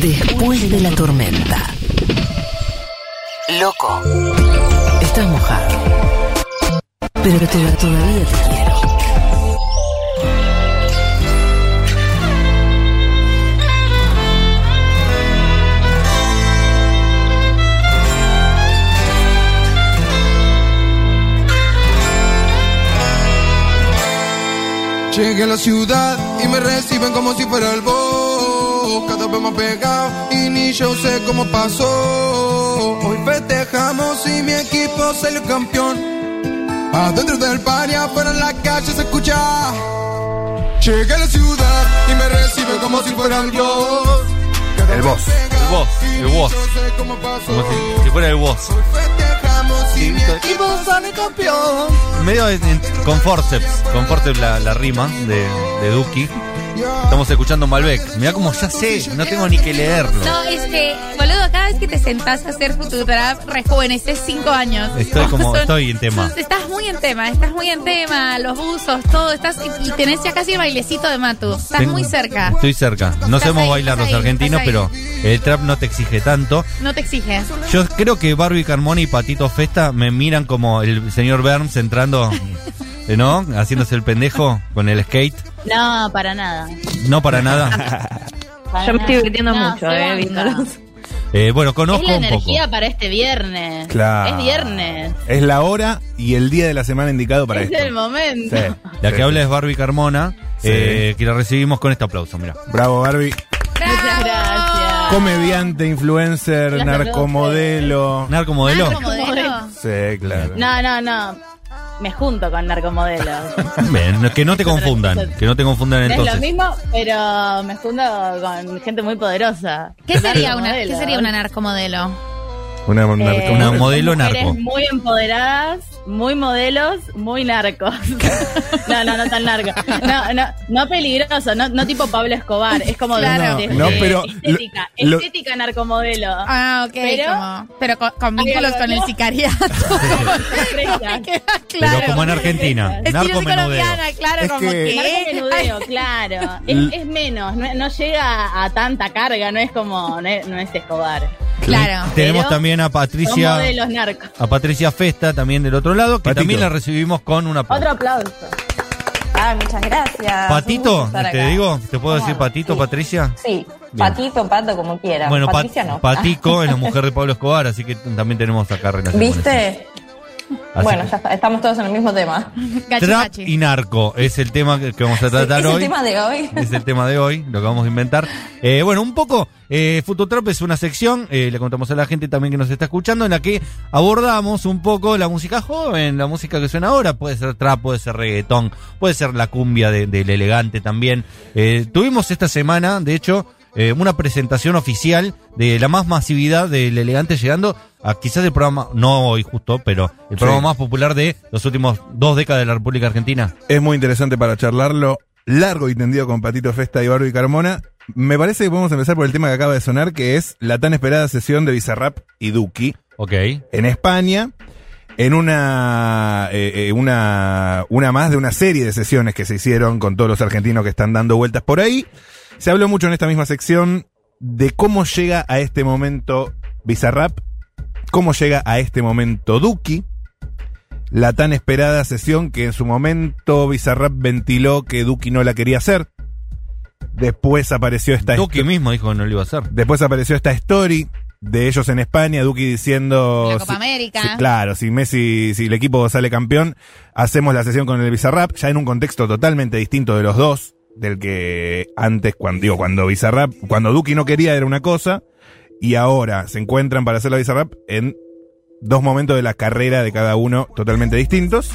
Después de la tormenta. Loco. Estás mojado. Pero te, todavía te quiero. Llegué a la ciudad y me reciben como si fuera el boss. Cada vez más pegado y ni yo sé cómo pasó. Hoy festejamos y mi equipo salió campeón. Adentro del y afuera en la calle se escucha. Llegué a la ciudad y me reciben como si fuera el boss. Cada El pegado el boss, y el pasó. Como si, si fuera el boss. Hoy festejamos y mi equipo sale campeón. Medio en- en- con forceps, con forceps la, la rima de, de Duki. Estamos escuchando Malbec. Mirá como ya sé, no tengo ni que leerlo. No, este, boludo, cada vez que te sentás a hacer Fututrap, rejuveneces cinco años. Estoy como- Son- estoy en tema. Estás muy en tema, estás muy en tema, los buzos, todo, estás, y, tenés ya casi el bailecito de Matu. Estás muy cerca. Estoy cerca. No sabemos ahí, bailar los ahí, argentinos, pero el trap no te exige tanto. No te exige. Yo creo que Barbie Carmona y Patito Festa me miran como el señor Burns entrando, ¿no? Haciéndose el pendejo con el skate. No, para nada. No para nada. Para Yo me estoy divirtiendo No, mucho, eh, viéndolos. Eh, bueno, Es conozco la un poco. energía para este viernes. Claro. Es viernes. Es la hora y el día de la semana indicado para es esto. el momento. Sí. La Sí, que habla es Barbie Carmona, Sí. eh, que la recibimos con este aplauso, mira. Bravo, Barbie. Muchas gracias. Comediante, influencer, narcomodelo. Narcomodelo. ¿Narcomodelo? Sí, claro. No, no, no. Me junto con narcomodelos. Bien, que no te confundan, que no te confundan No es lo entonces. mismo, pero me junto con gente muy poderosa. ¿Qué sería, una, ¿Qué sería una narcomodelo? Una, Eh, narco- Una modelo narco. Muy empoderadas, muy modelos, muy narcos. no, no, no tan narco. No, no, no peligroso, no, no tipo Pablo Escobar. Es como de- Claro. de, No, de pero estética, lo- lo- estética narcomodelo. Ah, ok. Pero- como- pero con, con vínculos con el sicariato. Estrellas. Me queda claro. Pero como en Argentina, Estilo narcomenudeo. colombiana, claro, Es como que- que... Narcomenudeo, claro. Es, es menos, no, no llega a tanta carga, no es como, no es, no es Escobar. Claro. Tenemos también a Son Patricia, modelos narcos. a Patricia Festa también del otro lado, que Patito. también la recibimos con una Otro aplauso. Ah, muchas gracias. Patito, te acá. digo, ¿te puedo decir. Patito, Sí. Patricia? Sí, patito, pato, como quiera. Bueno, Pat- Patricia no. Patico es la mujer de Pablo Escobar, así que también tenemos acá relación. con eso. ¿Viste? Así bueno, ya está, estamos todos en el mismo tema. Gachi, Trap gachi. y narco es el tema que, vamos a Sí, tratar es hoy. el tema de hoy. Es el tema de hoy, lo que vamos a inventar. Eh, bueno, un poco, eh, Fututrap es una sección, eh, le contamos a la gente también que nos está escuchando, en la que abordamos un poco la música joven, la música que suena ahora, puede ser trap, puede ser reggaetón, puede ser la cumbia de- del elegante también. Eh, tuvimos esta semana, de hecho, eh, una presentación oficial de la más masividad del elegante llegando a quizás el programa, no hoy justo, pero el programa Sí. más popular de los últimos dos décadas de la República Argentina. Es muy interesante para charlarlo largo y tendido con Patito Festa y Barbie Carmona. Me parece que podemos empezar por el tema que acaba de sonar, que es la tan esperada sesión de Bizarrap y Duki Ok. en España, en una, eh, eh, una, una más de una serie de sesiones que se hicieron con todos los argentinos que están dando vueltas por ahí. Se habló mucho en esta misma sección de cómo llega a este momento Bizarrap, cómo llega a este momento Duki, la tan esperada sesión que en su momento Bizarrap ventiló que Duki no la quería hacer. Después apareció esta Duki mismo dijo que no lo iba a hacer. Después apareció esta story de ellos en España, Duki diciendo... La Copa si- América. si- claro, si Messi, si el equipo sale campeón, hacemos la sesión con el Bizarrap, ya en un contexto totalmente distinto de los dos, del que antes, cuando, digo, cuando Bizarrap, cuando Duki no quería era una cosa, y ahora se encuentran para hacer la Bizarrap en dos momentos de la carrera de cada uno totalmente distintos.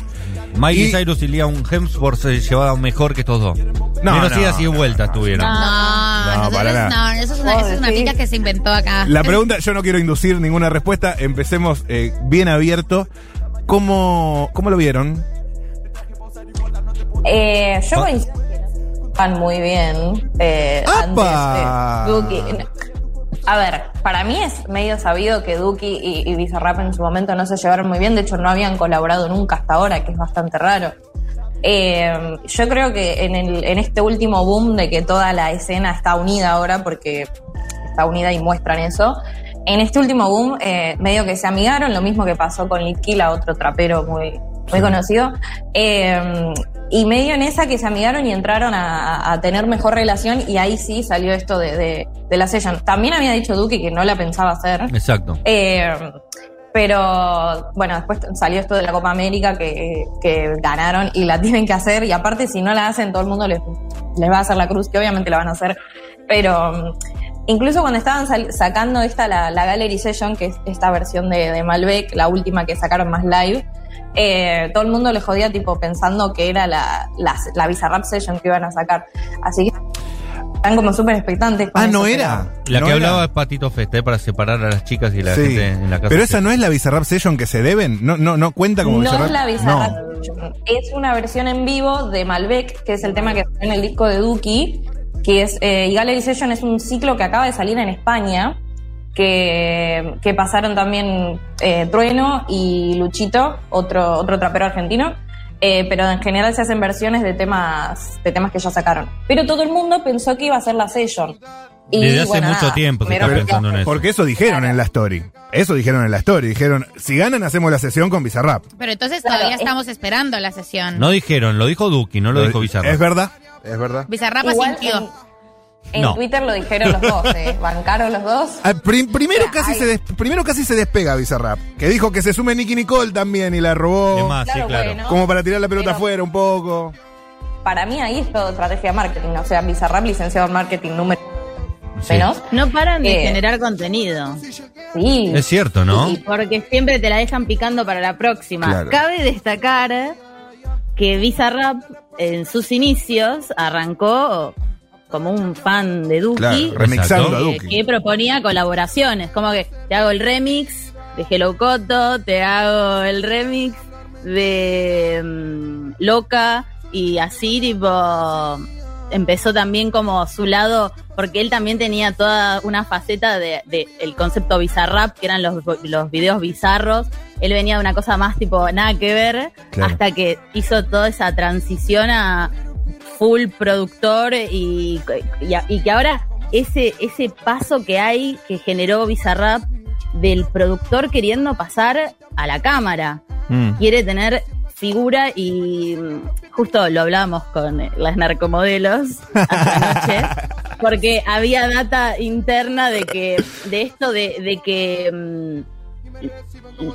Miley Y- Cyrus y Liam Hemsworth se llevaban mejor que estos dos. No, Menos no. idas y vueltas tuvieron. No, No, nosotros para nada. no, eso es una, eso es una pica que se inventó acá. La pregunta, yo no quiero inducir ninguna respuesta, empecemos eh, bien abierto. ¿Cómo, ¿Cómo lo vieron? Eh, yo Ah. coincido no van muy bien. Eh, ¡Apa! antes de Duki. A ver, para mí es medio sabido que Duki y, y Bizarrap en su momento no se llevaron muy bien. De hecho, no habían colaborado nunca hasta ahora, que es bastante raro. Eh, yo creo que en, el, en este último boom de que toda la escena está unida ahora, porque está unida y muestran eso. En este último boom, eh, medio que se amigaron, lo mismo que pasó con Litkila, otro trapero muy, muy conocido. Eh, y medio en esa que se amigaron y entraron a, a tener mejor relación y ahí sí salió esto de, de, de la session. También había dicho Duque que no la pensaba hacer. Exacto. Eh, pero bueno, después salió esto de la Copa América que, que ganaron y la tienen que hacer. Y aparte, si no la hacen, todo el mundo les, les va a hacer la cruz, que obviamente la van a hacer. Pero incluso cuando estaban sal- sacando esta, la, la Gallery Session, que es esta versión de, de Malbec, la última que sacaron más live, eh, todo el mundo le jodía, tipo, pensando que era la, la, la Bizarrap Session que iban a sacar. Así que están como súper expectantes. con Ah, no era. La ¿No que era? hablaba es Patito Festa, eh, para separar a las chicas y la Sí. gente en la casa. Pero esa no es la Bizarrap Session que se deben. No, no, no cuenta como no Bizarrap. es la Bizarrap No. Session. Es una versión en vivo de Malbec, que es el tema que está en el disco de Duki, que es, eh, y Gallery Session es un ciclo que acaba de salir en España, que, que pasaron también eh, Trueno y Luchito, otro, otro trapero argentino. eh, pero en general se hacen versiones de temas de temas que ya sacaron. Pero todo el mundo pensó que iba a ser la session. Y, Desde hace bueno, mucho nada, tiempo se está pensando en eso. Porque eso dijeron en la story. Eso dijeron en la story. Dijeron, si ganan, hacemos la sesión con Bizarrap. Pero entonces Claro, todavía es- estamos esperando la sesión. No dijeron, lo dijo Duki, no lo dijo Bizarro. Es verdad. Es verdad. Bizarrap Igual asintió. en, en No. Twitter lo dijeron los dos, ¿eh? Bancaron los dos. Ah, prim- primero, casi se des- primero casi se despega Bizarrap. Que dijo que se sume Nicky Nicole también y la robó. Es más, sí, Claro, claro. bueno. Como para tirar la pelota afuera un poco. Para mí ahí es todo estrategia de marketing. O sea, Bizarrap licenciado en marketing número Sí. menos. No paran de Eh. generar contenido. Sí. Es cierto, ¿no? Y porque siempre te la dejan picando para la próxima. Claro. Cabe destacar que Bizarrap en sus inicios arrancó como un fan de Duki. Claro, remixando a eh, Duki. que proponía colaboraciones, como que te hago el remix de Hello Coto, te hago el remix de mm, Loca y así tipo empezó también como su lado porque él también tenía toda una faceta de, de el concepto bizarrap que eran los, los videos bizarros él venía de una cosa más tipo nada que ver Claro. hasta que hizo toda esa transición a full productor y, y, y que ahora ese, ese paso que hay que generó Bizarrap del productor queriendo pasar a la cámara. Mm. Quiere tener figura y mm, justo lo hablamos con eh, las narcomodelos anoche, porque había data interna de que, de esto de, de que mm,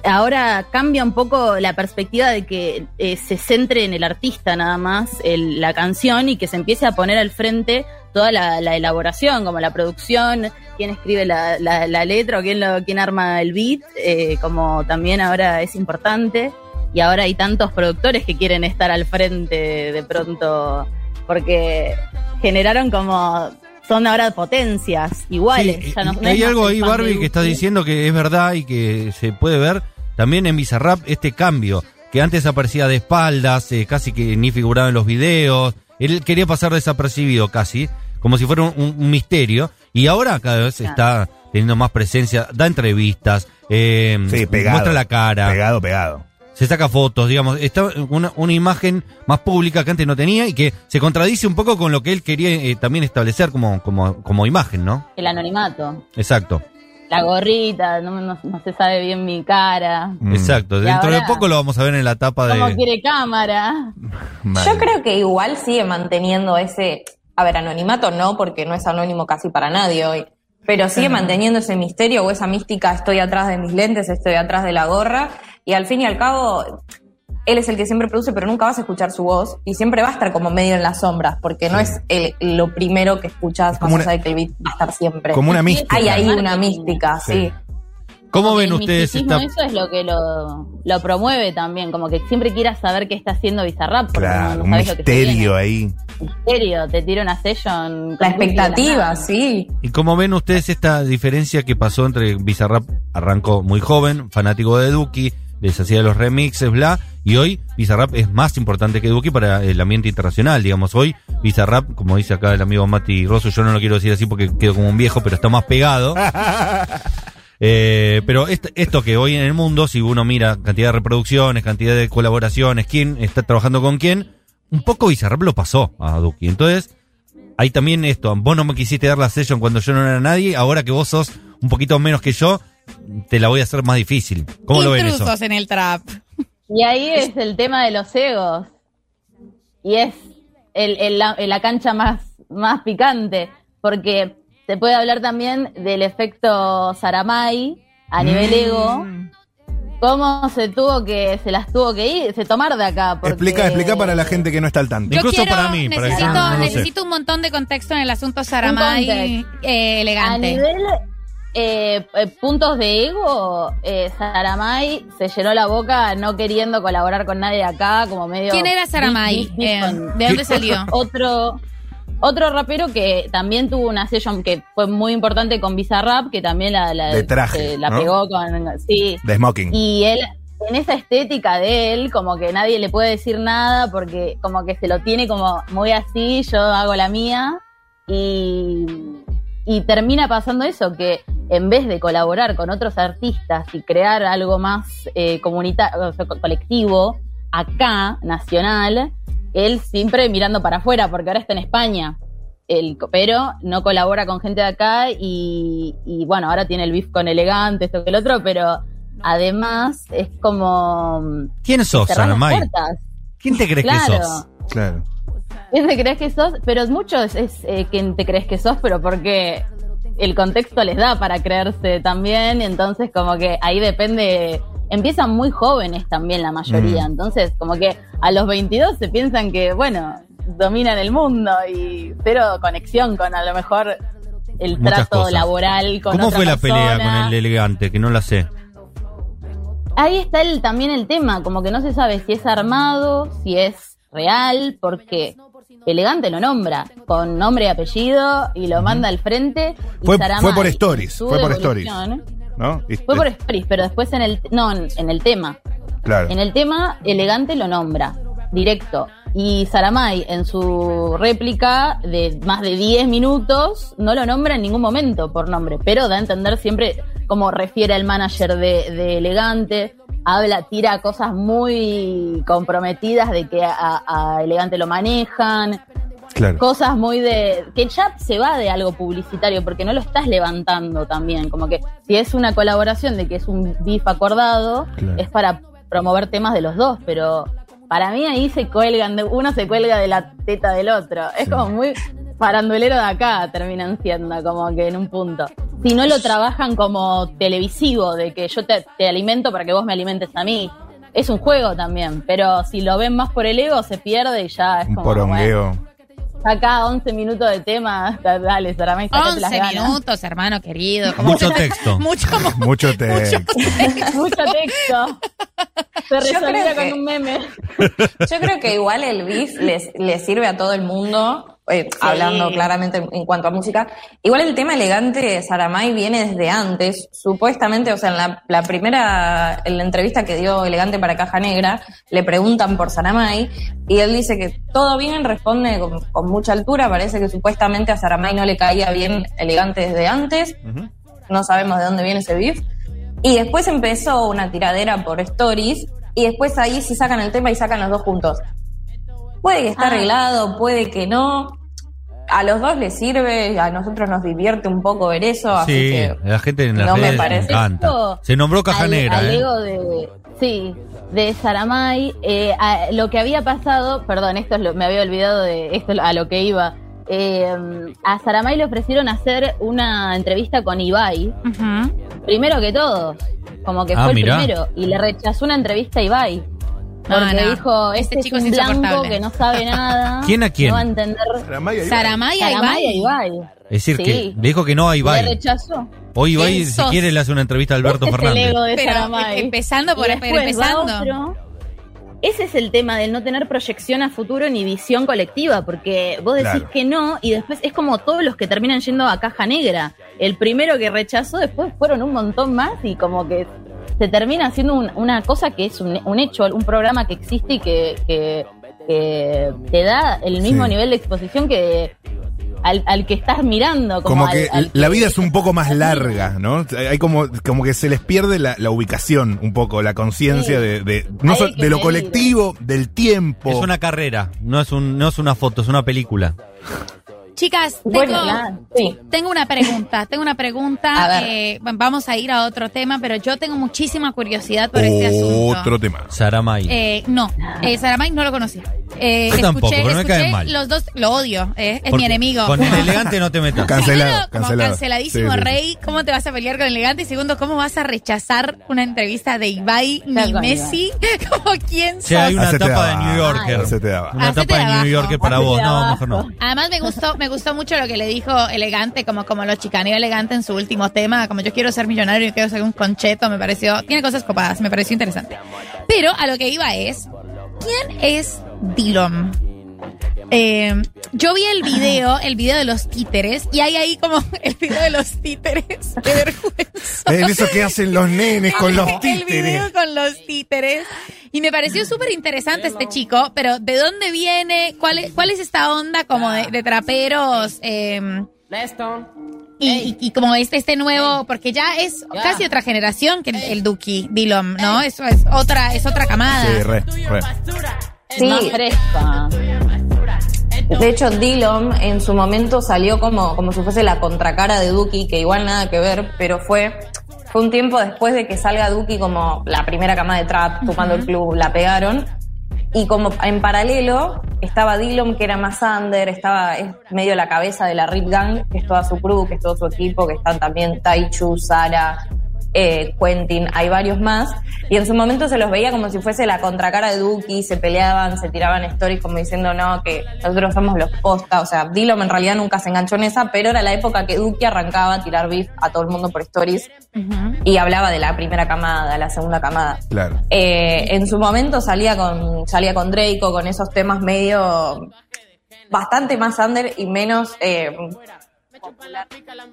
ahora cambia un poco la perspectiva de que eh, se centre en el artista nada más, el- la canción, y que se empiece a poner al frente toda la, la elaboración, como la producción, quién escribe la, la- la letra o quién, lo, quién arma el beat, eh, como también ahora es importante. Y ahora hay tantos productores que quieren estar al frente de pronto, porque generaron como... Son ahora potencias iguales. Sí, ya no- no hay algo ahí, Barbie, que está Duki. diciendo que es verdad y que se puede ver también en Bizarrap este cambio, que antes aparecía de espaldas, eh, casi que ni figuraba en los videos, él quería pasar desapercibido casi, como si fuera un, misterio, y ahora cada vez está teniendo más presencia, da entrevistas, eh, Sí, pegado. muestra la cara, Pegado, pegado. Se saca fotos, digamos, está una, una imagen más pública que antes no tenía y que se contradice un poco con lo que él quería eh, también establecer como, como, como imagen, ¿no? El anonimato. Exacto. La gorrita, no, no- no se sabe bien mi cara. Mm. Exacto, Y dentro de poco lo vamos a ver en la tapa ¿Cómo de... quiere cámara? Yo creo que igual sigue manteniendo ese. A ver, anonimato no, porque no es anónimo casi para nadie hoy. Pero sigue manteniendo ese misterio o esa mística, estoy atrás de mis lentes, estoy atrás de la gorra. Y al fin y al cabo, él es el que siempre produce, pero nunca vas a escuchar su voz. Y siempre va a estar como medio en las sombras, porque no es el- lo primero que escuchas, como más allá de que el beat va a estar siempre. Como una mística. Hay ahí una mística, Sí. sí. ¿Cómo ven El ustedes esta... Eso es lo que lo, lo promueve también, como que siempre quieras saber qué está haciendo Bizarrap, porque no- Claro, no, un sabes lo que misterio ahí. Misterio, te tira una session. La expectativa, sí. ¿Y cómo ven ustedes esta diferencia que pasó entre Bizarrap, arrancó muy joven, fanático de Duki, les hacía los remixes, bla, y hoy Bizarrap es más importante que Duki para el ambiente internacional, digamos. Hoy Bizarrap, como dice acá el amigo Mati Rosso, yo no lo quiero decir así porque quedo como un viejo, pero está más pegado. Eh, pero est- esto que hoy en el mundo, si uno mira cantidad de reproducciones, cantidad de colaboraciones, quién está trabajando con quién, un poco Bizarrap lo pasó a Duki. Entonces, hay también esto, vos no me quisiste dar la session cuando yo no era nadie, ahora que vos sos un poquito menos que yo, te la voy a hacer más difícil. ¿Cómo lo ven eso? Intrusos en el trap. Y ahí es el tema de los egos. Y es el, el- la, la cancha más, más picante. Porque se puede hablar también del efecto Saramay a nivel Mm. ego. Cómo se tuvo que, se las tuvo que ir, se tomar de acá. Porque, Explica, explica para la gente que no está al tanto. Yo Incluso quiero- para mí, para que necesito, no necesito un montón de contexto en el asunto Saramay eh, A elegante. nivel eh, eh, puntos de ego, eh, Saramay se llenó la boca no queriendo colaborar con nadie de acá, como medio... ¿Quién era Saramay? Eh, ¿De dónde salió? otro otro rapero que también tuvo una session que fue muy importante con Bizarrap, que también la, la, De traje, la ¿no? pegó con... Sí, De Smoking. y él, en esa estética de él, como que nadie le puede decir nada porque como que se lo tiene como muy así, yo hago la mía. Y, y termina pasando eso, que en vez de colaborar con otros artistas y crear algo más eh, comunitario, o sea, co- colectivo, acá, nacional, él siempre mirando para afuera, porque ahora está en España. El, pero no colabora con gente de acá y, y bueno, ahora tiene el beef con elegante, esto que el otro, pero además es como ¿Quién sos, puertas. ¿Quién te crees que sos? Claro. ¿Quién te crees que sos? Pero mucho es, es eh, quién te crees que sos, pero porque el contexto les da para creerse también, y entonces como que ahí depende, empiezan muy jóvenes también la mayoría, Mm. entonces como que a los 22 se piensan que, bueno, dominan el mundo y cero conexión con a lo mejor el Muchas trato cosas. laboral con ¿Cómo otra fue la pelea con el elegante? Que no la sé. Ahí está el, también el tema, como que no se sabe si es armado, si es real, porque Elegante lo nombra con nombre y apellido y lo manda al frente. y Fue- fue por stories, fue por stories. ¿No? Fue por stories, pero después en el, no, en, en el tema. Claro. En el tema, Elegante lo nombra, directo. Y Saramay, en su réplica de más de 10 minutos, no lo nombra en ningún momento por nombre, pero da a entender siempre como refiere al manager de, de Elegante. Habla, tira cosas muy comprometidas de que a, a Elegante lo manejan Claro. cosas muy de que ya se va de algo publicitario porque no lo estás levantando también como que si es una colaboración de que es un beef acordado Claro. es para promover temas de los dos pero para mí ahí se cuelgan de uno se cuelga de la teta del otro es como muy farandulero de acá terminan siendo como que en un punto si no lo trabajan como televisivo de que yo te, te alimento para que vos me alimentes a mí es un juego también, pero si lo ven más por el ego se pierde y ya es Un como bueno. Acá 11 minutos de tema, dale, Saramay, sacate las 11 ganas. minutos, hermano querido. ¿Cómo Mucho texto. Mucho, Mucho texto. Mucho texto. Se resolvía con que- un meme. Yo creo que igual el beef les, les sirve a todo el mundo, eh, hablando claramente en, cuanto a música. Igual el tema elegante de Saramay viene desde antes, supuestamente, o sea, en la, la primera, en la entrevista que dio Elegante para Caja Negra, le preguntan por Saramay y él dice que todo bien, responde con, con mucha altura, parece que supuestamente a Saramay no le caía bien Elegante desde antes, no sabemos de dónde viene ese beef. Y después empezó una tiradera por stories y después ahí sí sacan el tema y sacan los dos juntos. Puede que esté Ah. arreglado, puede que no. A los dos les sirve, a nosotros nos divierte un poco ver eso, así Sí, que la gente en las no me redes parece. Esto, Se nombró Caja al- Negra, al ¿eh? ego de, sí, de Saramay, eh, a- lo que había pasado, perdón, esto es lo- me había olvidado de esto a lo que iba. eh, a Saramay le ofrecieron hacer una entrevista con Ibai, primero que todo, como que Ah, fue mirá. el primero, y le rechazó una entrevista a Ibai. Porque No, no. dijo, Este este, chico es blanco que no sabe nada. ¿Quién a quién? No va a entender. Saramay ahí va. Saramay, ahí Saramay a va. Ibai. Es decir, Sí. que le dijo que no a Le Ibai. rechazó. Hoy Ibai, ¿Quién si sos? quiere, le hace una entrevista a Alberto Este es el Fernández. ego de Pero, Saramay. em- empezando por- empezando. otro. Ese es el tema del no tener proyección a futuro ni visión colectiva, porque vos decís Claro. que no y después es como todos los que terminan yendo a caja negra. El primero que rechazó, después fueron un montón más y como que se termina haciendo un- una cosa que es un, un hecho, un programa que existe y que, que- que te da el mismo Sí. nivel de exposición que al, al que estás mirando. Como, que al la que- vida es un poco más larga, ¿no? Hay como, como que se les pierde la, la ubicación un poco, la conciencia Sí. de, de, no Hay so- que de lo colectivo, del tiempo. Es una carrera, no es, un, no es una foto, es una película. Chicas, tengo, Bueno, nada, sí. tengo una pregunta, tengo una pregunta. eh, vamos a ir a otro tema, pero yo tengo muchísima curiosidad por este asunto. Otro tema. Saramay. Eh, no, eh, Saramay no lo conocí. Eh, Yo tampoco, escuché, pero me cae escuché mal. los dos, lo odio, eh, es mi Porque enemigo. Con el elegante no te metas. Cancelado, Primero, como cancelado. canceladísimo Sí, sí, sí. rey, ¿cómo te vas a pelear con elegante? Y segundo, ¿cómo vas a rechazar una entrevista de Ibai ni Tal cual, Messi? ¿Cómo quién Si hay sos? una Hacete tapa de abajo. New Yorker. Hacete abajo. Una Hacete tapa de New. Yorker para Hacete vos. No, abajo. mejor no. Además me gustó, me gustó mucho lo que le dijo Elegante, como, como lo chicaneó Elegante en su último tema, como yo quiero ser millonario y quiero ser un concheto, me pareció, tiene cosas copadas, me pareció interesante. Pero a lo que iba es, ¿quién es Dillon? Eh, yo vi el video, el video de los títeres, y hay ahí como el video de los títeres, qué vergüenza. Es eso que hacen los nenes con los El títeres. video con los títeres. Y me pareció súper interesante este chico, pero ¿de dónde viene? ¿Cuál es, cuál es esta onda como de, de traperos? eh, y, y- y como este, este nuevo, porque ya es casi otra generación que el, el Duki, Dillom, ¿no? Eso es otra, es otra camada. Sí, re, re. Sí. Más fresca. De hecho, Dillon en su momento salió como, como si fuese la contracara de Duki, que igual nada que ver, pero fue, fue un tiempo después de que salga Duki como la primera cama de trap, tocando el club, la pegaron. Y como en paralelo estaba Dillon, que era más under, estaba es medio la cabeza de la Rip Gang, que es toda su crew, que es todo su equipo, que están también Taichu, Sara, eh, Quentin, hay varios más. Y en su momento se los veía como si fuese la contracara de Duki, se peleaban, se tiraban stories como diciendo, no, que nosotros somos los posta. O sea, Dillon en realidad nunca se enganchó en esa, pero era la época que Duki arrancaba a tirar beef a todo el mundo por stories y hablaba de la primera camada, la segunda camada. Claro. Eh, en su momento salía con, salía con Draco, con esos temas medio bastante más under y menos eh,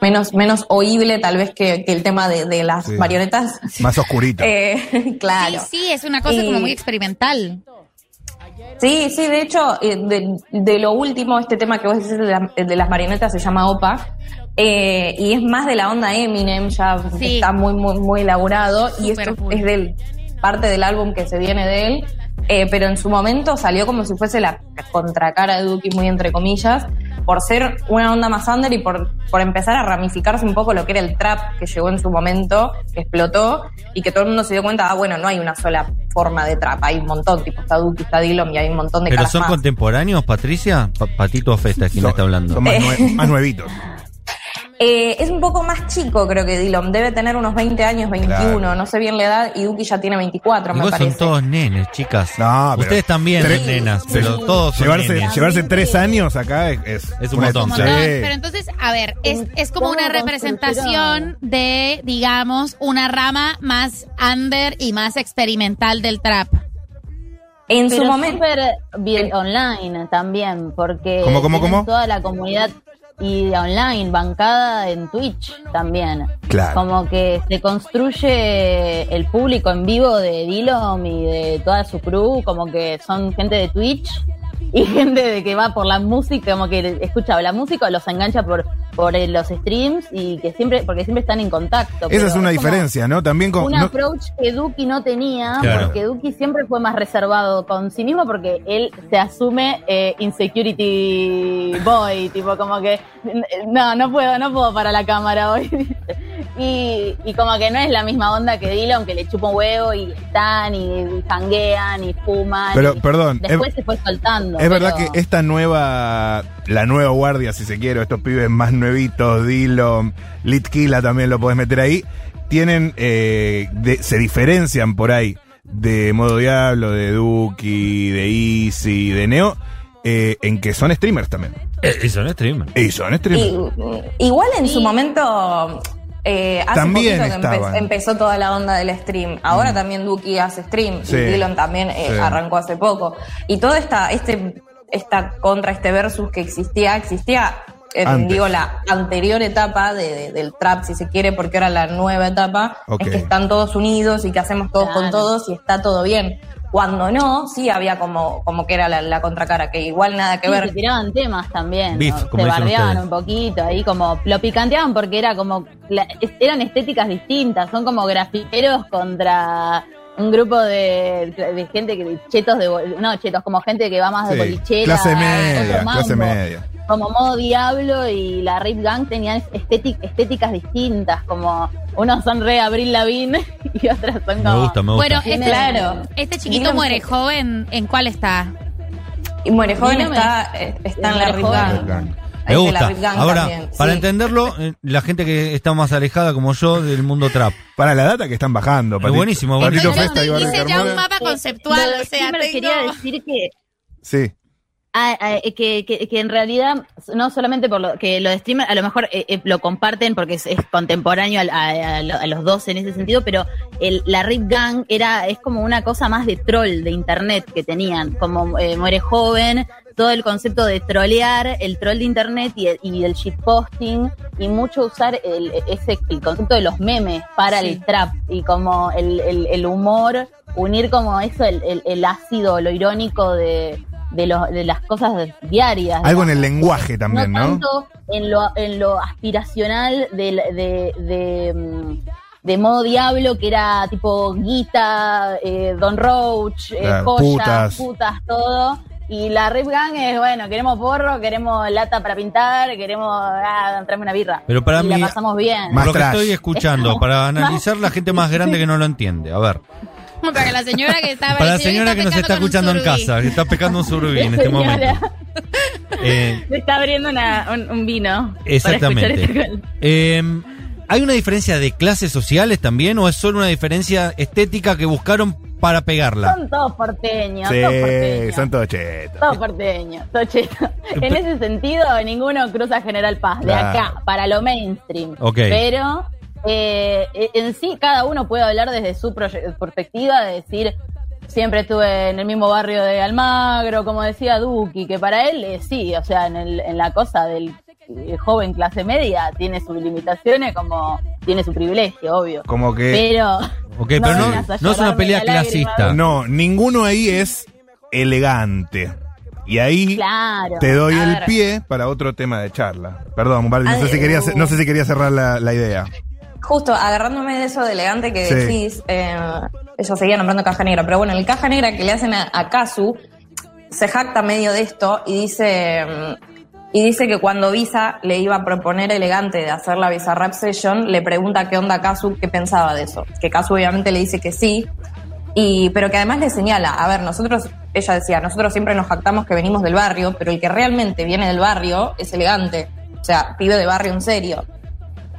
menos, menos oíble tal vez que, que el tema de, de las Sí. marionetas. Más oscurito. Eh, claro. Sí, sí, es una cosa Y- como muy experimental. Sí, sí, de hecho, eh, de, de lo último, este tema que vos decís de, la- de las marionetas se llama OPA. eh, y es más de la onda Eminem, ya Sí. está muy, muy, muy elaborado. y esto cool. es del parte del álbum que se viene de él. Eh, pero en su momento salió como si fuese la contracara de Duki, muy entre comillas, por ser una onda más under y por, por empezar a ramificarse un poco lo que era el trap que llegó en su momento, que explotó, y que todo el mundo se dio cuenta, ah, bueno, no hay una sola forma de trap, hay un montón, tipo está Duki, está Dillon y hay un montón de ¿Pero caras son más. contemporáneos, Patricia? Pa- Patito Festa es quien está hablando. son más, nue- más nuevitos. Eh, es un poco más chico, creo que Dillon. Debe tener unos 20 años, 21, Claro. no sé bien la edad, y Duki ya tiene 24, me Igual son parece. todos nenes, chicas. No, pero- Ustedes también, Tres- nenas, pero todos son Llevarse, nenes. llevarse tres años acá es, es, Es un una- montón, montón. Pero entonces, a ver, es, es como una ¿Cómo representación de, digamos, una rama más under y más experimental del trap. En su momento. bien online también, porque ¿Cómo, cómo, cómo? toda la comunidad y online, bancada en Twitch también. Claro. Como que se construye el público en vivo de Dillom y de toda su crew, como que son gente de Twitch y gente de que va por la música, como que escucha la música o los engancha por, por eh, los streams y que siempre, porque siempre están en contacto. Esa es una diferencia, ¿no? También con... un no- approach que Duki no tenía, Claro. porque Duki siempre fue más reservado con sí mismo porque él se asume eh, insecurity boy, tipo como que no, no puedo, no puedo para la cámara hoy. y, y como que no es la misma onda que Dylan, que le chupa un huevo y están y janguean y fuman. Pero, y perdón, Después es- se fue soltando. Es verdad que esta nueva, la nueva guardia, si se quiere, estos pibes más nuevitos, Dillon, Litkila también lo podés meter ahí, tienen, eh, de- se diferencian por ahí de Modo Diablo, de Duki, de Easy, de Neo, eh, en que son streamers también. Eh, y son streamers. Y son Y, mm, igual en su momento. eh, hace También poquito que empe- empezó toda la onda del stream. Ahora también Duki hace stream Sí. y Dillon también eh, Sí. arrancó hace poco. Y toda esta, este, esta contra, este versus que existía, existía en, Antes. digo, la anterior etapa de- de- del trap, si se quiere, porque ahora la nueva etapa es que están todos unidos y que hacemos todos con todos y está todo bien. Cuando no, sí había como, como que era la, la contracara, que igual nada que Sí, ver. se tiraban temas también. Beef, ¿no? como se bardeaban ustedes. un poquito, ahí como lo picanteaban porque era como. la- eran estéticas distintas, son como grafiteros contra un grupo de, de gente que. chetos de. bol- No, chetos, como gente que va más de bolichera. clase media, clase media. Como modo Diablo y la Rip Gang tenían estétic- estéticas distintas, como unos son re Abril Lavigne y otras son como... Me gusta, me gusta. Bueno, este, Claro. este chiquito muere joven, ¿en cuál está? Y Muere Joven está, eh, está en la Rip. Gang. Gang. Me gusta. la Rip Gang Ahora, también, para sí. entenderlo, eh, la gente que está más alejada como yo del mundo trap. Para la data que están bajando. Es buenísimo, Patito. Festa y Barrio hice ya un mapa conceptual, o sea, tengo... quería decir que Sí. Ah, ah, eh, que, que, que en realidad, no solamente por lo que lo de streamer, a lo mejor eh, eh, lo comparten porque es, es contemporáneo a, a lo- a los dos en ese sentido, pero el, la Rip Gang era, es como una cosa más de troll de internet que tenían, como eh, Muere Joven, todo el concepto de trolear, el troll de internet y el, y el shitposting, y mucho usar el, ese, el concepto de los memes para el trap, y como el, humor, unir como eso, el ácido, lo irónico de de, lo- de las cosas diarias. Algo en el lenguaje también, ¿no? tanto en lo, en lo aspiracional de, de, de, mm, de modo diablo, que era tipo Guita, eh, Don Roach, eh, joyas, putas. putas. todo. Y la Rip Gang es, bueno, queremos porro, queremos lata para pintar, queremos ah, traerme una birra. Pero para y mí- la pasamos bien. Más lo que estoy escuchando, para analizar la gente más grande que no lo entiende. A ver, Para la señora que está para la señora que nos está escuchando en casa, que está pecando un surubí en este momento. Eh, Se está abriendo una- un, un vino. Exactamente. este- Eh, ¿Hay una diferencia de clases sociales también o es solo una diferencia estética que buscaron para pegarla? Son todos porteños, Sí, todos porteños. son todos chetos. Todo porteño, todo cheto. En ese sentido, ninguno cruza General Paz, de Claro. acá, para lo mainstream. Ok. Pero eh, en sí, cada uno puede hablar desde su perspectiva, de decir, siempre estuve en el mismo barrio de Almagro, como decía Duki, que para él eh, sí, o sea, en, el- en la cosa del eh, joven clase media, tiene sus limitaciones como tiene su privilegio, obvio. Como que. Pero. Ok, pero no, vengas a no es una pelea lágrima. clasista. No, ninguno ahí es elegante. Y ahí Claro. te doy el pie para otro tema de charla. Perdón, Bardi, no, sé si quería, uh. no sé si quería cerrar la, la idea. Justo agarrándome de eso de elegante que Sí. decís, eh, ella seguía nombrando caja negra, pero bueno, el caja negra que le hacen a, a Kazu se jacta medio de esto y dice mm, y dice que cuando Visa le iba a proponer elegante de hacer la Visa Rap Session, le pregunta qué onda Kazu, qué pensaba de eso. Que Kazu obviamente le dice que sí, y, pero que además le señala, a ver, nosotros, ella decía, nosotros siempre nos jactamos que venimos del barrio, pero el que realmente viene del barrio es elegante. O sea, pibe de barrio en serio.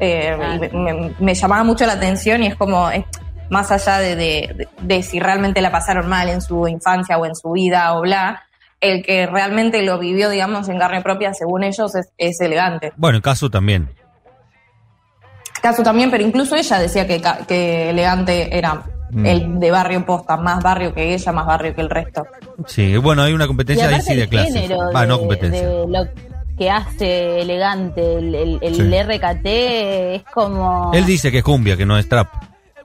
Eh, y me, me- me llamaba mucho la atención y es como, es más allá de, de- de- de si realmente la pasaron mal en su infancia o en su vida o bla, el que realmente lo vivió, digamos, en carne propia, según ellos, es, es elegante. Bueno, en caso también. Caso también, pero incluso ella decía que, que elegante era Mm. el de barrio posta, más barrio que ella, más barrio que el resto. Sí, bueno, hay una Y competencia ahí aparte sí de clases. Va, no de- competencia. de lo que hace elegante el, el, el Sí. RKT es como... Él dice que es cumbia, que no es trap.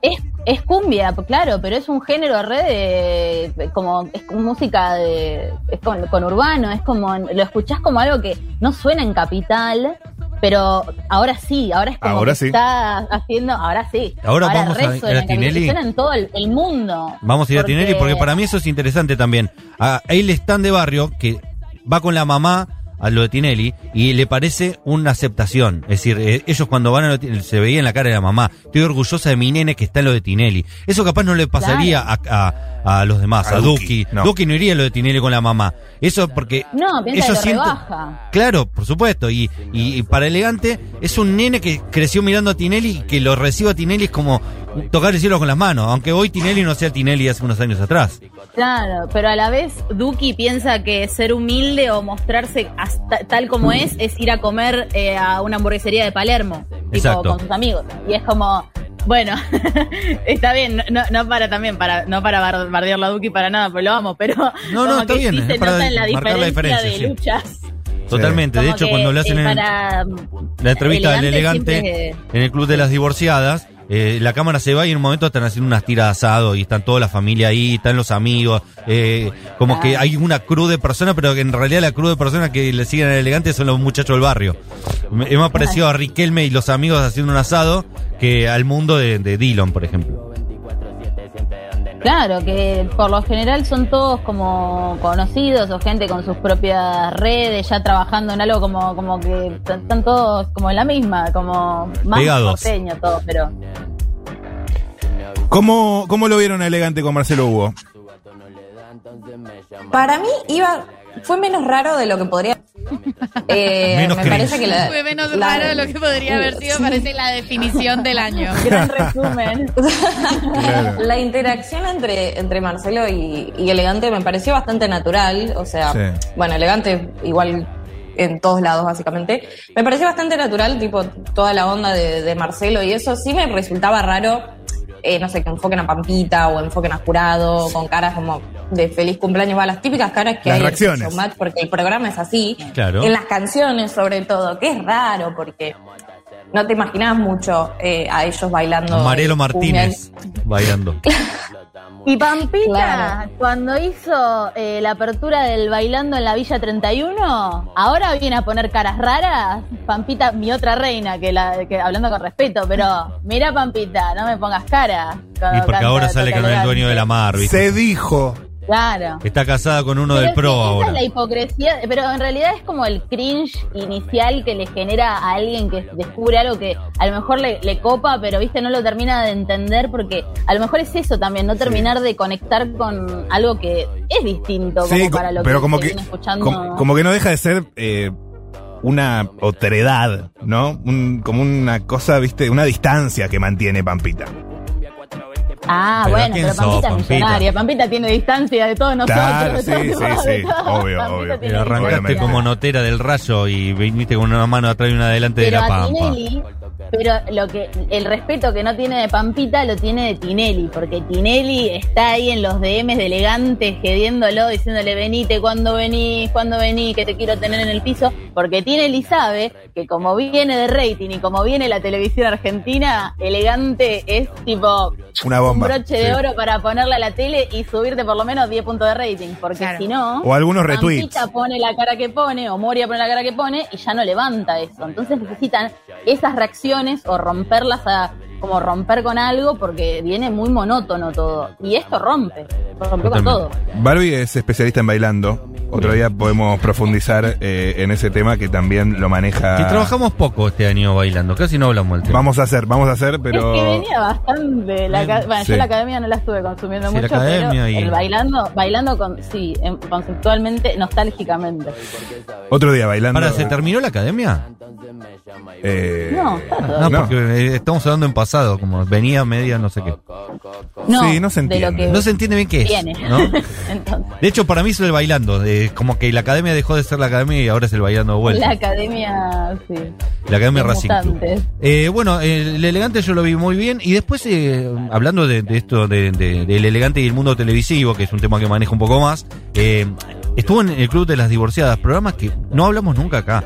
Es, es cumbia, claro, pero es un género re de... como es como música de... es con, con urbano, es como... lo escuchás como algo que no suena en capital, pero ahora sí, ahora es como Ahora que sí. está haciendo... ahora sí. Ahora vamos a- re a Tinelli. En todo el, el mundo. Vamos a ir a Tinelli porque para mí eso es interesante también. A él están de barrio que va con la mamá a lo de Tinelli y le parece una aceptación. Es decir, eh, ellos cuando van a lo de Tinelli, se veía en la cara de la mamá, estoy orgullosa de mi nene que está en lo de Tinelli. Eso capaz no le pasaría a, a- a los demás, A a, Duki, Duki. no. Duki no iría a lo de Tinelli con la mamá. Eso porque No, piensa que lo sienten- rebaja. Claro, por supuesto. Y, y- y para Elegante es un nene que creció mirando a Tinelli y que lo reciba a Tinelli es como tocar el cielo con las manos. Aunque hoy Tinelli no sea Tinelli hace unos años atrás. Claro, pero a la vez Duki piensa que ser humilde o mostrarse hasta- tal como es es ir a comer eh, a una hamburguesería de Palermo, tipo Exacto. con sus amigos. Y es como, bueno, está bien, no, no, para también, para no para bar- bardear la Duki para nada, pero lo amo, pero No, no, está que bien, sí es se para nota en la marcar la diferencia, diferencia, de sí. luchas. Totalmente. De hecho, cuando le hacen eh, el- la entrevista del Elegante Elegante siempre- en el Club de las Divorciadas, eh, la cámara se va y en un momento están haciendo unas tiras de asado y están toda la familia ahí, están los amigos. eh, como que hay una cruz de personas, pero que en realidad la cruz de personas que le siguen al Elegante son los muchachos del barrio. Me, me ha parecido a Riquelme y los amigos haciendo un asado que al mundo de, de Dillon, por ejemplo. Claro, que por lo general son todos como conocidos o gente con sus propias redes, ya trabajando en algo como, como que están todos como en la misma, como más Pegados. porteño todo, pero ¿Cómo, ¿Cómo lo vieron elegante con Marcelo Hugo? Para mí iba, fue menos raro de lo que podría. Eh, Menos me cringe. parece que la, Fue menos la- raro de lo que podría haber sido, parece la definición del año. gran resumen. Claro. La interacción entre, entre Marcelo y, y Elegante me pareció bastante natural. O sea, Sí. bueno, Elegante igual en todos lados, básicamente. Me pareció bastante natural, tipo, toda la onda de, de Marcelo y eso. Sí me resultaba raro, eh, no sé, que enfoquen a Pampita o enfoquen a Jurado con caras como de feliz cumpleaños, va, las típicas caras que Las hay reacciones. en Showmatch, porque el programa es así. Claro. En las canciones, sobre todo, que es raro, porque no te imaginabas mucho eh, a ellos bailando. Marielo eh, Martínez bailando. Y Pampita, Claro. cuando hizo eh, la apertura del Bailando en la Villa 31, ahora viene a poner caras raras. Pampita, mi otra reina, que, la, que hablando con respeto, pero mira Pampita, no me pongas cara. Y porque ahora sale con el dueño de la mar, ¿viste? Se dijo. Claro. Está casada con uno Pero del pro esa ahora. es la hipocresía, pero en realidad es como el cringe inicial que le genera a alguien que descubre algo que a lo mejor le, le copa, pero viste, no lo termina de entender porque a lo mejor es eso también, no terminar de conectar con algo que es distinto Sí, como co- para lo pero que como que, escuchando. como, como que no deja de ser eh, una otredad, ¿no? Un- como una cosa, viste, una distancia que mantiene Pampita. Ah, Pero bueno, ¿quién pero sos, Pampita es millonaria. Pampita tiene distancia de todos nosotros. Claro, sí, todos, sí, todos. Obvio, Pampita obvio. Pero arrancaste Obviamente. como notera del rayo y viniste con una mano atrás y una adelante de la pampa. Tinelli, pero lo que el respeto que no tiene de Pampita lo tiene de Tinelli, porque Tinelli está ahí en los DMs de elegantes, gediéndolo, diciéndole venite cuando venís, cuando venís, que te quiero tener en el piso, porque Tinelli sabe que como viene de rating y como viene la televisión argentina, elegante es tipo Una bomba. un broche de oro para ponerle a la tele y subirte por lo menos 10 puntos de rating, porque Claro. si no... O algunos retweets. Pone la cara que pone, o Moria pone la cara que pone, y ya no levanta eso. Entonces necesitan esas reacciones o romperlas a como romper con algo porque viene muy monótono todo. Y esto rompe, rompe con todo. Barbie es especialista en bailando. Otro día podemos profundizar eh, en ese tema que también lo maneja. Que trabajamos poco este año bailando, casi no hablamos del tema. Vamos a hacer, vamos a hacer, pero. Es que venía bastante. La, aca- bueno, Sí. yo la academia no la estuve consumiendo Sí, la mucho, academia pero y- el bailando, bailando con, sí, en- conceptualmente, nostálgicamente. Otro día bailando. Para, ¿se terminó la academia? Eh, No, está todo. No, No. porque eh, estamos hablando en pasado, como venía media, no sé qué. No, Sí, no se de lo entiende. que No se entiende bien qué es. ¿no? Entonces, De hecho, para mí es el bailando. de- como que la academia dejó de ser la academia y ahora es el bailando de vuelta. la La, academia, sí. academia de Racing Club. Eh, bueno, el elegante yo lo vi muy bien. Y después, eh, hablando de, de esto de- de- del elegante y el mundo televisivo, que es un tema que manejo un poco más, eh, estuvo en el Club de las Divorciadas, programas que no hablamos nunca acá.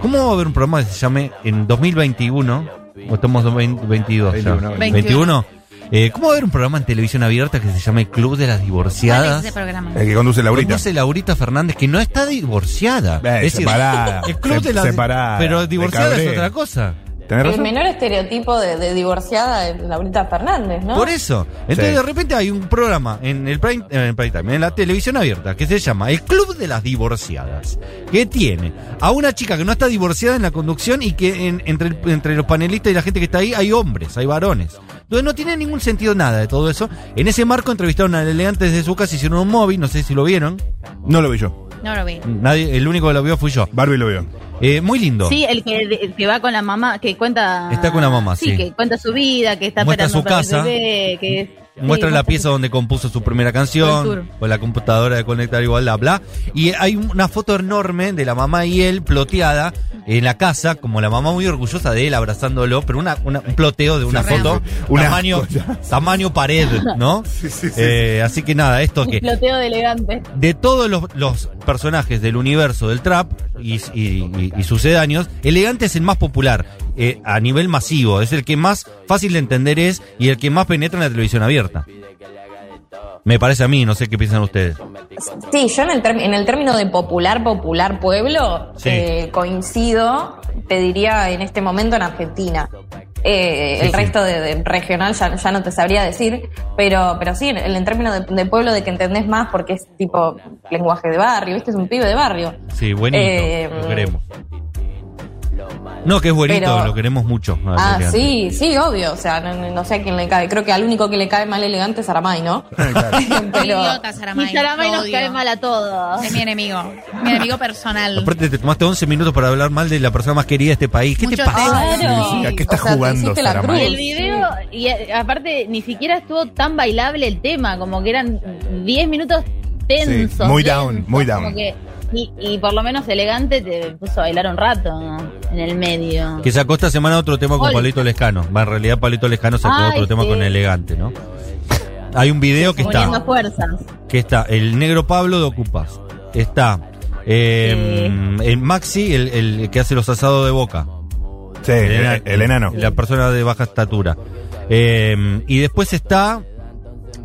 ¿Cómo va a haber un programa que se llame en 2021? ¿O estamos en 2022? ya? 21. 21. Eh, ¿Cómo va a haber un programa en televisión abierta que se llame Club de las ¿Cuál es Divorciadas? ese programa? El que conduce Laurita. Conduce Laurita Fernández, que no está divorciada. Eh, separada. el club Se- de las separada, Pero divorciada es otra cosa. ¿Tenés El menor estereotipo de, de divorciada es Laurita Fernández, ¿no? Por eso. Entonces Sí. de repente hay un programa en el prime, en el prime time, en la televisión abierta, que se llama El Club de las Divorciadas, que tiene a una chica que no está divorciada en la conducción y que en- entre, el- entre los panelistas y la gente que está ahí hay hombres, hay varones. Entonces no tiene ningún sentido nada de todo eso. En ese marco entrevistaron al elegante desde su casa, hicieron un móvil, no sé si lo vieron. No lo vi yo. No lo vi. Nadie, el único que lo vio fui yo. Barbie lo vio. Eh, muy lindo. Sí, el que, el que va con la mamá, que cuenta. Está con la mamá, sí. que cuenta su vida, que está Muestra esperando su casa. bebé, que Muestra sí, la pieza donde compuso su primera canción, con la computadora de conectar igualdad, bla. Y hay una foto enorme de la mamá y él ploteada en la casa, como la mamá muy orgullosa de él abrazándolo, pero una, una- un ploteo de una Sí, foto, un tamaño, tamaño pared, ¿no? sí, sí. Eh, así que nada, esto Un que ploteo de elegante. de todos los, los personajes del universo del trap y, y- y- y sucedáneos, Elegante es el más popular eh, a nivel masivo, es el que más fácil de entender es y el que más penetra en la televisión abierta. Me parece a mí, no sé qué piensan ustedes. Sí, yo en el, en el término de popular, popular pueblo, Sí. eh, coincido, te diría en este momento en Argentina. Eh, Sí, el sí. resto de, de regional ya, ya no te sabría decir, pero, pero sí, en, en términos de, de pueblo de que entendés más porque es tipo lenguaje de barrio, ¿viste? Es un pibe de barrio. Sí, buenito, Eh, lo queremos. No, que es buenito, pero- lo queremos mucho. a Ah, Elegante. sí, sí, obvio. O sea, no, no- no sé a quién le cae. Creo que al único que le cae mal elegante es Aramay, ¿no? Qué pero, idiota, Saramay. Y Saramay lo nos odio. cae mal a todos. Es mi enemigo. Mi enemigo personal. Aparte te tomaste 11 minutos para hablar mal de la persona más querida de este país. ¿Qué te Mucho pasa? tema. Claro. ¿A qué está O sea, te jugando hiciste la Saramay? Y cruz. el video, y eh, aparte ni siquiera estuvo tan bailable el tema, como que eran 10 minutos tensos. Sí, muy densos, down, muy down. como que- y, y por lo menos elegante te puso a bailar un rato ¿no? en el medio. Que sacó esta semana otro tema con Ol- Palito Lescano. Va, en realidad Palito Lescano sacó Ay, otro tema con Elegante, ¿no? Hay un video que Poniendo está, fuerzas. que está el negro Pablo de Ocupas. Está eh, el Maxi, el, el que hace los asados de boca. Sí, el, el enano. La persona de baja estatura. Eh, y después está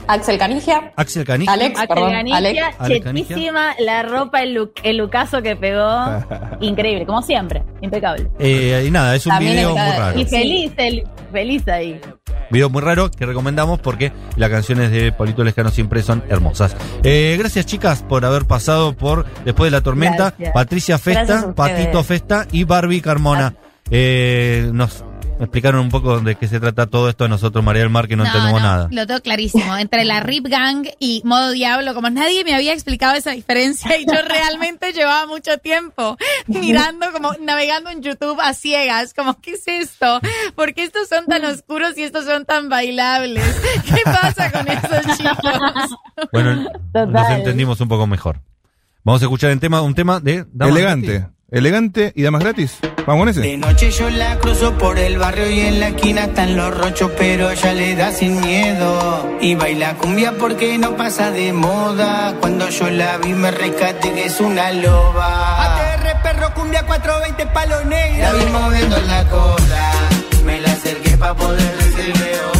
Axel Canigia, Axel Canigia. Alex, Axel perdón, Ganicia, Alex. La ropa, el, look, el lucazo que pegó. Increíble, como siempre, impecable. Eh, y nada, es un También video está- muy raro. Y feliz, el, feliz ahí. Video muy raro que recomendamos porque las canciones de Polito Lescano siempre son hermosas. Eh, gracias chicas por haber pasado por Después de la Tormenta, Gracias. Patricia Festa. Patito Festa y Barbie Carmona. Eh, nos explicaron un poco de qué se trata todo esto a nosotros, María del Mar, que no, entendemos nada. Lo tengo clarísimo. Entre la Rip Gang y Modo Diablo, como nadie me había explicado esa diferencia y yo realmente llevaba mucho tiempo mirando, como navegando en YouTube a ciegas, como, ¿qué es esto? ¿Por qué estos son tan oscuros y estos son tan bailables? ¿Qué pasa con esos chicos? Bueno, nos Total. entendimos un poco mejor. Vamos a escuchar el tema, un tema de Damas Elegante. Elegante y damas gratis. Vamos con ese. De noche yo la cruzo por el barrio y en la esquina están los rochos, pero ella le da sin miedo. Y baila cumbia porque no pasa de moda. Cuando yo la vi me rescate que es una loba. ATR perro cumbia 420 palo negro. La vi moviendo la cola. Me la acerqué pa' poder decirle